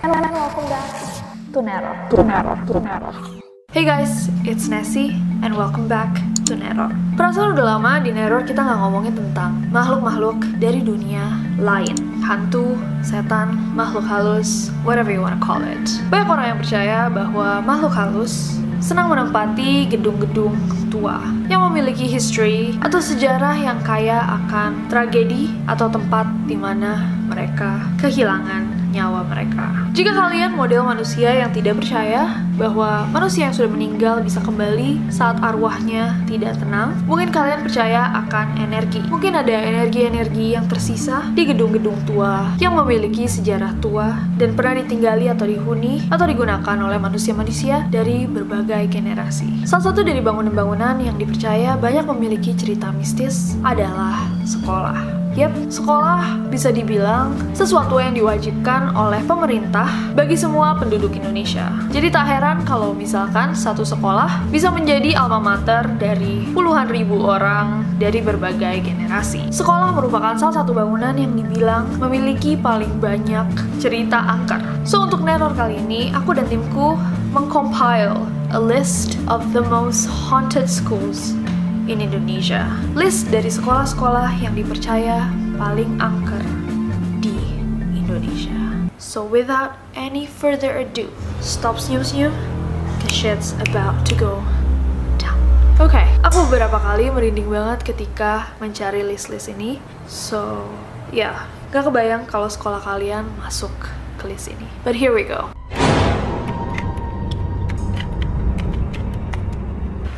And welcome back to Nero. To Nero. To Nero. Hey guys, it's Nessie and welcome back to Neror. Perasaan udah lama di Neror kita nggak ngomongin tentang makhluk-makhluk dari dunia lain. Hantu, setan, makhluk halus, whatever you wanna call it. Banyak orang yang percaya bahwa makhluk halus senang menempati gedung-gedung tua yang memiliki history atau sejarah yang kaya akan tragedi atau tempat di mana mereka kehilangan nyawa mereka. Jika kalian model manusia yang tidak percaya bahwa manusia yang sudah meninggal bisa kembali saat arwahnya tidak tenang, mungkin kalian percaya akan energi. Mungkin ada energi-energi yang tersisa di gedung-gedung tua yang memiliki sejarah tua dan pernah ditinggali atau dihuni atau digunakan oleh manusia-manusia dari berbagai generasi. Salah satu dari bangunan-bangunan yang dipercaya banyak memiliki cerita mistis adalah sekolah. Yap, sekolah bisa dibilang sesuatu yang diwajibkan oleh pemerintah bagi semua penduduk Indonesia. Jadi tak heran kalau misalkan satu sekolah bisa menjadi alma mater dari puluhan ribu orang dari berbagai generasi. Sekolah merupakan salah satu bangunan yang dibilang memiliki paling banyak cerita angker. So untuk neror kali ini, aku dan timku mengcompile a list of the most haunted schools in Indonesia. List dari sekolah-sekolah yang dipercaya paling angker. So without any further ado, stop snooze-snooze, cause shit's about to go down. Oke, okay, aku beberapa kali merinding banget ketika mencari list-list ini. So, ya, yeah, gak kebayang kalau sekolah kalian masuk ke list ini. But here we go.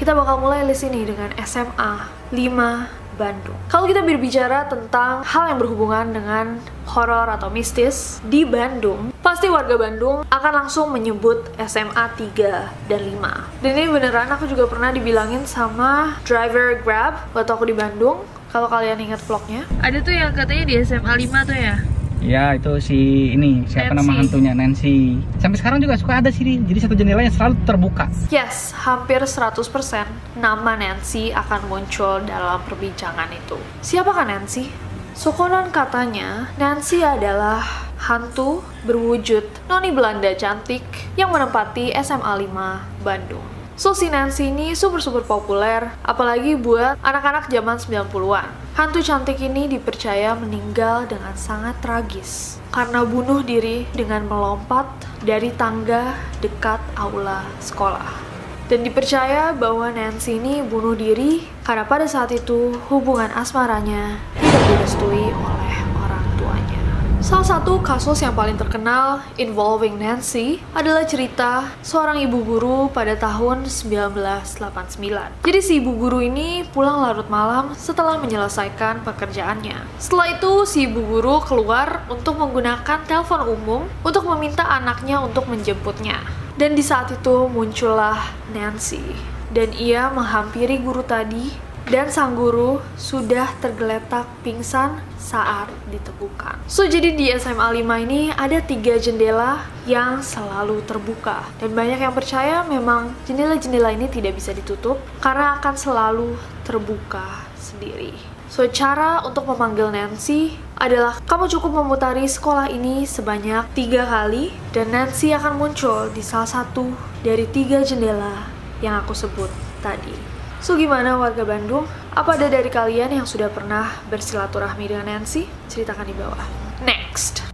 Kita bakal mulai list ini dengan SMA 5 Bandung. Kalau kita berbicara tentang hal yang berhubungan dengan horor atau mistis di Bandung, pasti warga Bandung akan langsung menyebut SMA 3 dan 5. Dan ini beneran aku juga pernah dibilangin sama driver Grab waktu aku di Bandung. Kalau kalian ingat vlognya, ada tuh yang katanya di SMA 5 tuh ya, Ya itu si ini siapa Nancy. nama hantunya Nancy. Sampai sekarang juga suka ada sih. Jadi satu jendela yang selalu terbuka. Yes, hampir 100% nama Nancy akan muncul dalam perbincangan itu. Siapakah Nancy? So konon katanya, Nancy adalah hantu berwujud noni Belanda cantik yang menempati SMA 5 Bandung. So si Nancy ini super-super populer, apalagi buat anak-anak zaman 90-an. Hantu cantik ini dipercaya meninggal dengan sangat tragis karena bunuh diri dengan melompat dari tangga dekat aula sekolah. Dan dipercaya bahwa Nancy ini bunuh diri karena pada saat itu hubungan asmaranya tidak direstui oleh. Salah satu kasus yang paling terkenal involving Nancy adalah cerita seorang ibu guru pada tahun 1989. Jadi si ibu guru ini pulang larut malam setelah menyelesaikan pekerjaannya. Setelah itu si ibu guru keluar untuk menggunakan telepon umum untuk meminta anaknya untuk menjemputnya. Dan di saat itu muncullah Nancy. Dan ia menghampiri guru tadi dan sang guru sudah tergeletak pingsan saat ditemukan. So jadi di SMA 5 ini ada tiga jendela yang selalu terbuka dan banyak yang percaya memang jendela-jendela ini tidak bisa ditutup karena akan selalu terbuka sendiri. So cara untuk memanggil Nancy adalah kamu cukup memutari sekolah ini sebanyak tiga kali dan Nancy akan muncul di salah satu dari tiga jendela yang aku sebut tadi. So gimana warga Bandung? Apa ada dari kalian yang sudah pernah bersilaturahmi dengan Nancy? Ceritakan di bawah. Next.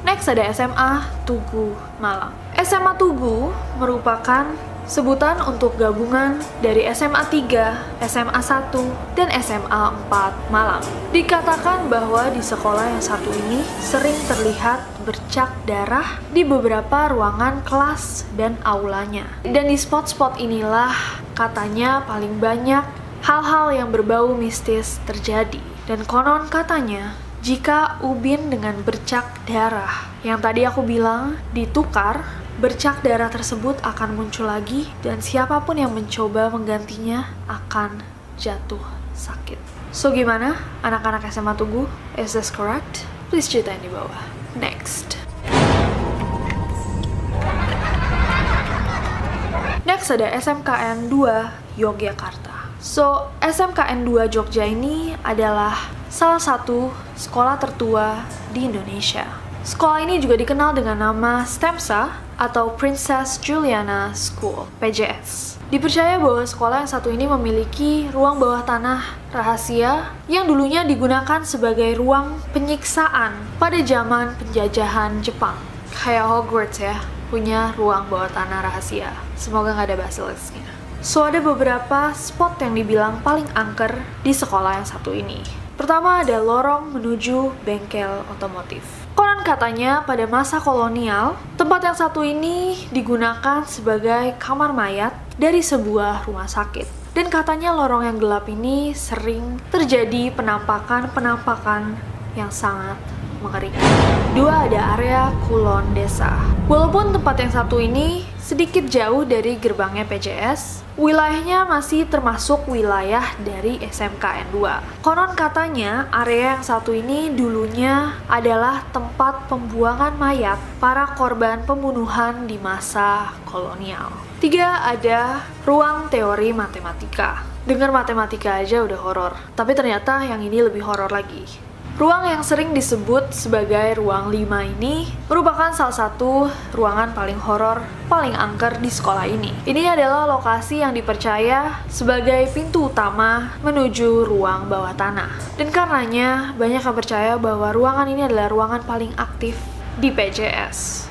Next ada SMA Tugu Malang. SMA Tugu merupakan sebutan untuk gabungan dari SMA 3, SMA 1, dan SMA 4 Malang. Dikatakan bahwa di sekolah yang satu ini sering terlihat bercak darah di beberapa ruangan kelas dan aulanya. Dan di spot-spot inilah katanya paling banyak hal-hal yang berbau mistis terjadi. Dan konon katanya, jika ubin dengan bercak darah yang tadi aku bilang ditukar bercak darah tersebut akan muncul lagi dan siapa pun yang mencoba menggantinya akan jatuh sakit. So gimana anak-anak SMA Tugu? Is this correct? Please ceritain di bawah. Next. Next ada SMKN 2 Yogyakarta. So, SMKN 2 Jogja ini adalah salah satu sekolah tertua di Indonesia. Sekolah ini juga dikenal dengan nama STEMSA atau Princess Juliana School, PJS. Dipercaya bahwa sekolah yang satu ini memiliki ruang bawah tanah rahasia yang dulunya digunakan sebagai ruang penyiksaan pada zaman penjajahan Jepang. Kayak Hogwarts ya, punya ruang bawah tanah rahasia. Semoga nggak ada basilisknya. So, ada beberapa spot yang dibilang paling angker di sekolah yang satu ini. Pertama ada lorong menuju bengkel otomotif. Konon katanya pada masa kolonial, tempat yang satu ini digunakan sebagai kamar mayat dari sebuah rumah sakit. Dan katanya lorong yang gelap ini sering terjadi penampakan-penampakan yang sangat mengerikan. Dua ada area Kulon Desa. Walaupun tempat yang satu ini sedikit jauh dari gerbangnya PJS, Wilayahnya masih termasuk wilayah dari SMKN 2. Konon katanya area yang satu ini dulunya adalah tempat pembuangan mayat para korban pembunuhan di masa kolonial. Tiga ada ruang teori matematika. Dengar matematika aja udah horor, tapi ternyata yang ini lebih horor lagi. Ruang yang sering disebut sebagai ruang 5 ini merupakan salah satu ruangan paling horor, paling angker di sekolah ini. Ini adalah lokasi yang dipercaya sebagai pintu utama menuju ruang bawah tanah. Dan karenanya, banyak yang percaya bahwa ruangan ini adalah ruangan paling aktif di PJS.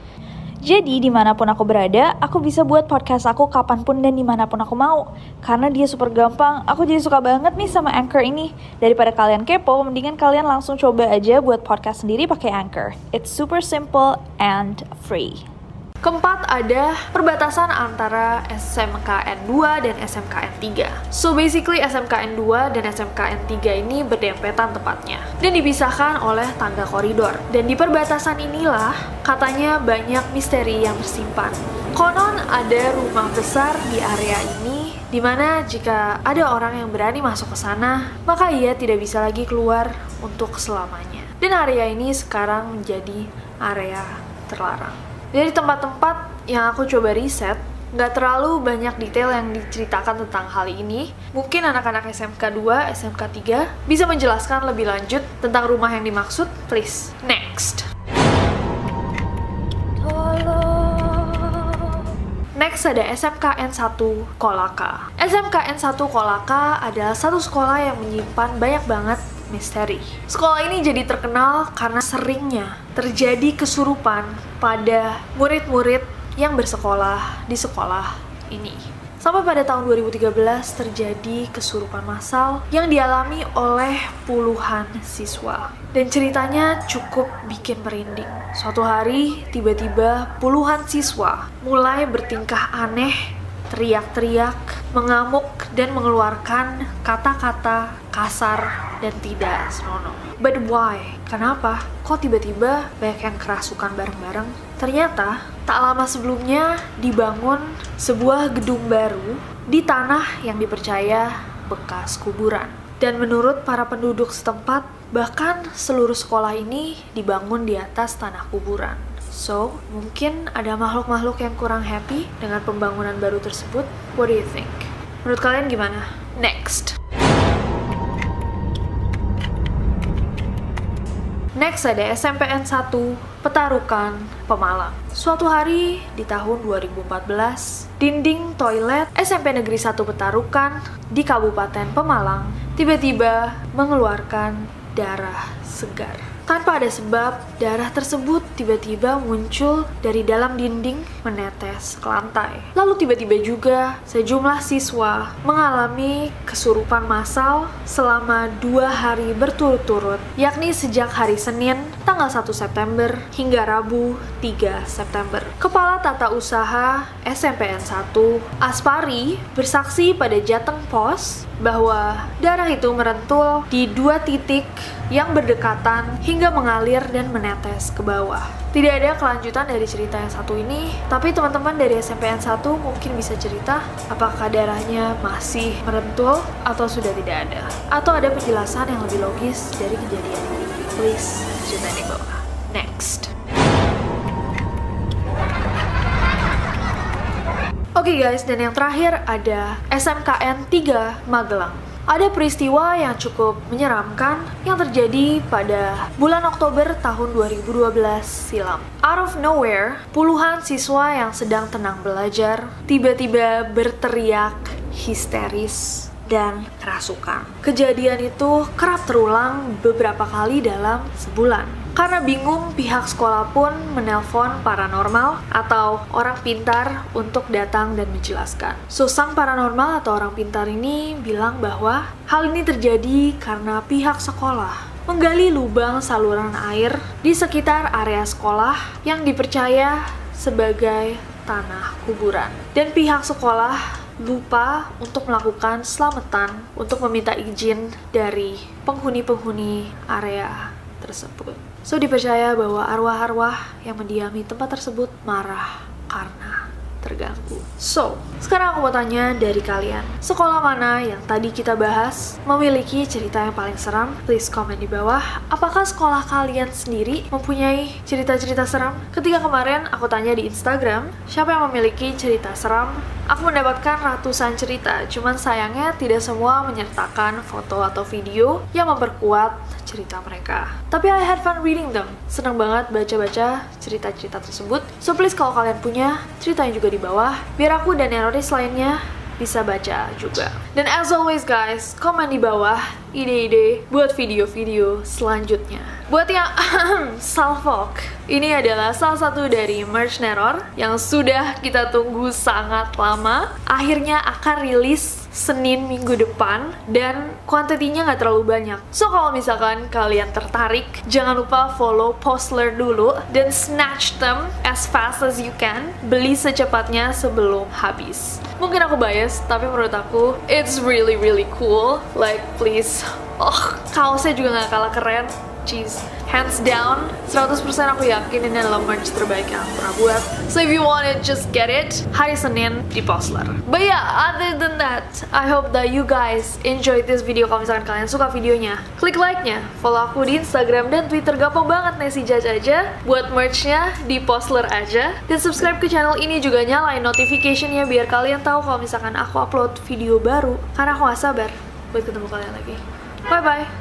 Jadi di mana pun aku berada, aku bisa buat podcast aku kapan pun dan di mana pun aku mau. Karena dia super gampang, aku jadi suka banget nih sama Anchor ini. Daripada kalian kepo, mendingan kalian langsung coba aja buat podcast sendiri pakai Anchor. It's super simple and free. Keempat ada perbatasan antara SMKN 2 dan SMKN 3. So basically SMKN 2 dan SMKN 3 ini berdempetan tepatnya dan dipisahkan oleh tangga koridor. Dan di perbatasan inilah katanya banyak misteri yang tersimpan. Konon ada rumah besar di area ini di mana jika ada orang yang berani masuk ke sana, maka ia tidak bisa lagi keluar untuk selamanya. Dan area ini sekarang menjadi area terlarang. Dari tempat-tempat yang aku coba riset, nggak terlalu banyak detail yang diceritakan tentang hal ini. Mungkin anak-anak SMK 2, SMK 3 bisa menjelaskan lebih lanjut tentang rumah yang dimaksud. Please, next. Next ada SMKN 1 Kolaka. SMKN 1 Kolaka adalah satu sekolah yang menyimpan banyak banget misteri. Sekolah ini jadi terkenal karena seringnya terjadi kesurupan pada murid-murid yang bersekolah di sekolah ini. Sampai pada tahun 2013 terjadi kesurupan massal yang dialami oleh puluhan siswa. Dan ceritanya cukup bikin merinding. Suatu hari, tiba-tiba puluhan siswa mulai bertingkah aneh, teriak-teriak, mengamuk, dan mengeluarkan kata-kata kasar dan tidak senonoh. But why? Kenapa? Kok tiba-tiba banyak yang kerasukan bareng-bareng? Ternyata tak lama sebelumnya dibangun sebuah gedung baru di tanah yang dipercaya bekas kuburan. Dan menurut para penduduk setempat, bahkan seluruh sekolah ini dibangun di atas tanah kuburan. So, mungkin ada makhluk-makhluk yang kurang happy dengan pembangunan baru tersebut. What do you think? Menurut kalian gimana? Next. Next ada SMPN 1 Petarukan Pemalang. Suatu hari di tahun 2014, dinding toilet SMP Negeri 1 Petarukan di Kabupaten Pemalang tiba-tiba mengeluarkan darah segar. Tanpa ada sebab, darah tersebut tiba-tiba muncul dari dalam dinding menetes ke lantai. Lalu tiba-tiba juga sejumlah siswa mengalami kesurupan massal selama dua hari berturut-turut, yakni sejak hari Senin tanggal 1 September hingga Rabu 3 September. Kepala Tata Usaha SMPN 1, Aspari, bersaksi pada Jateng Pos bahwa darah itu merentul di dua titik yang berdekatan hingga mengalir dan menetes ke bawah. Tidak ada kelanjutan dari cerita yang satu ini, tapi teman-teman dari SMPN 1 mungkin bisa cerita apakah darahnya masih merentul atau sudah tidak ada. Atau ada penjelasan yang lebih logis dari kejadian ini. Please, di bawah. Next. Oke okay guys, dan yang terakhir ada SMKN 3 Magelang. Ada peristiwa yang cukup menyeramkan yang terjadi pada bulan Oktober tahun 2012 silam. Out of nowhere, puluhan siswa yang sedang tenang belajar tiba-tiba berteriak histeris dan kerasukan. Kejadian itu kerap terulang beberapa kali dalam sebulan. Karena bingung, pihak sekolah pun menelpon paranormal atau orang pintar untuk datang dan menjelaskan. So, sang paranormal atau orang pintar ini bilang bahwa hal ini terjadi karena pihak sekolah menggali lubang saluran air di sekitar area sekolah yang dipercaya sebagai tanah kuburan. Dan pihak sekolah lupa untuk melakukan selamatan untuk meminta izin dari penghuni-penghuni area tersebut. So dipercaya bahwa arwah-arwah yang mendiami tempat tersebut marah karena terganggu. So, sekarang aku mau tanya dari kalian, sekolah mana yang tadi kita bahas memiliki cerita yang paling seram? Please komen di bawah. Apakah sekolah kalian sendiri mempunyai cerita-cerita seram? Ketika kemarin aku tanya di Instagram, siapa yang memiliki cerita seram? Aku mendapatkan ratusan cerita, cuman sayangnya tidak semua menyertakan foto atau video yang memperkuat cerita mereka. Tapi I had fun reading them. Senang banget baca-baca cerita-cerita tersebut. So please kalau kalian punya, ceritanya juga di bawah, biar aku dan Eroris lainnya bisa baca juga. Dan as always guys, komen di bawah ide-ide buat video-video selanjutnya. Buat yang Salfok, ini adalah salah satu dari merch Neror yang sudah kita tunggu sangat lama. Akhirnya akan rilis Senin minggu depan dan kuantitinya nggak terlalu banyak. So kalau misalkan kalian tertarik, jangan lupa follow Postler dulu dan snatch them as fast as you can. Beli secepatnya sebelum habis. Mungkin aku bias, tapi menurut aku it's really really cool. Like please, oh kaosnya juga nggak kalah keren. Jeez hands down 100% aku yakin ini adalah merch terbaik yang aku pernah buat. So if you want it just get it. Hari Senin di Postler but yeah other than that I hope that you guys enjoy this video. Kalau misalkan kalian suka videonya klik like-nya follow aku di Instagram dan Twitter. Gampang banget Nesi Judge aja buat merch-nya di Postler aja. Dan subscribe ke channel ini juga nyalain notification-nya biar kalian tahu kalau misalkan aku upload video baru. Karena aku gak sabar buat ketemu kalian lagi. Bye bye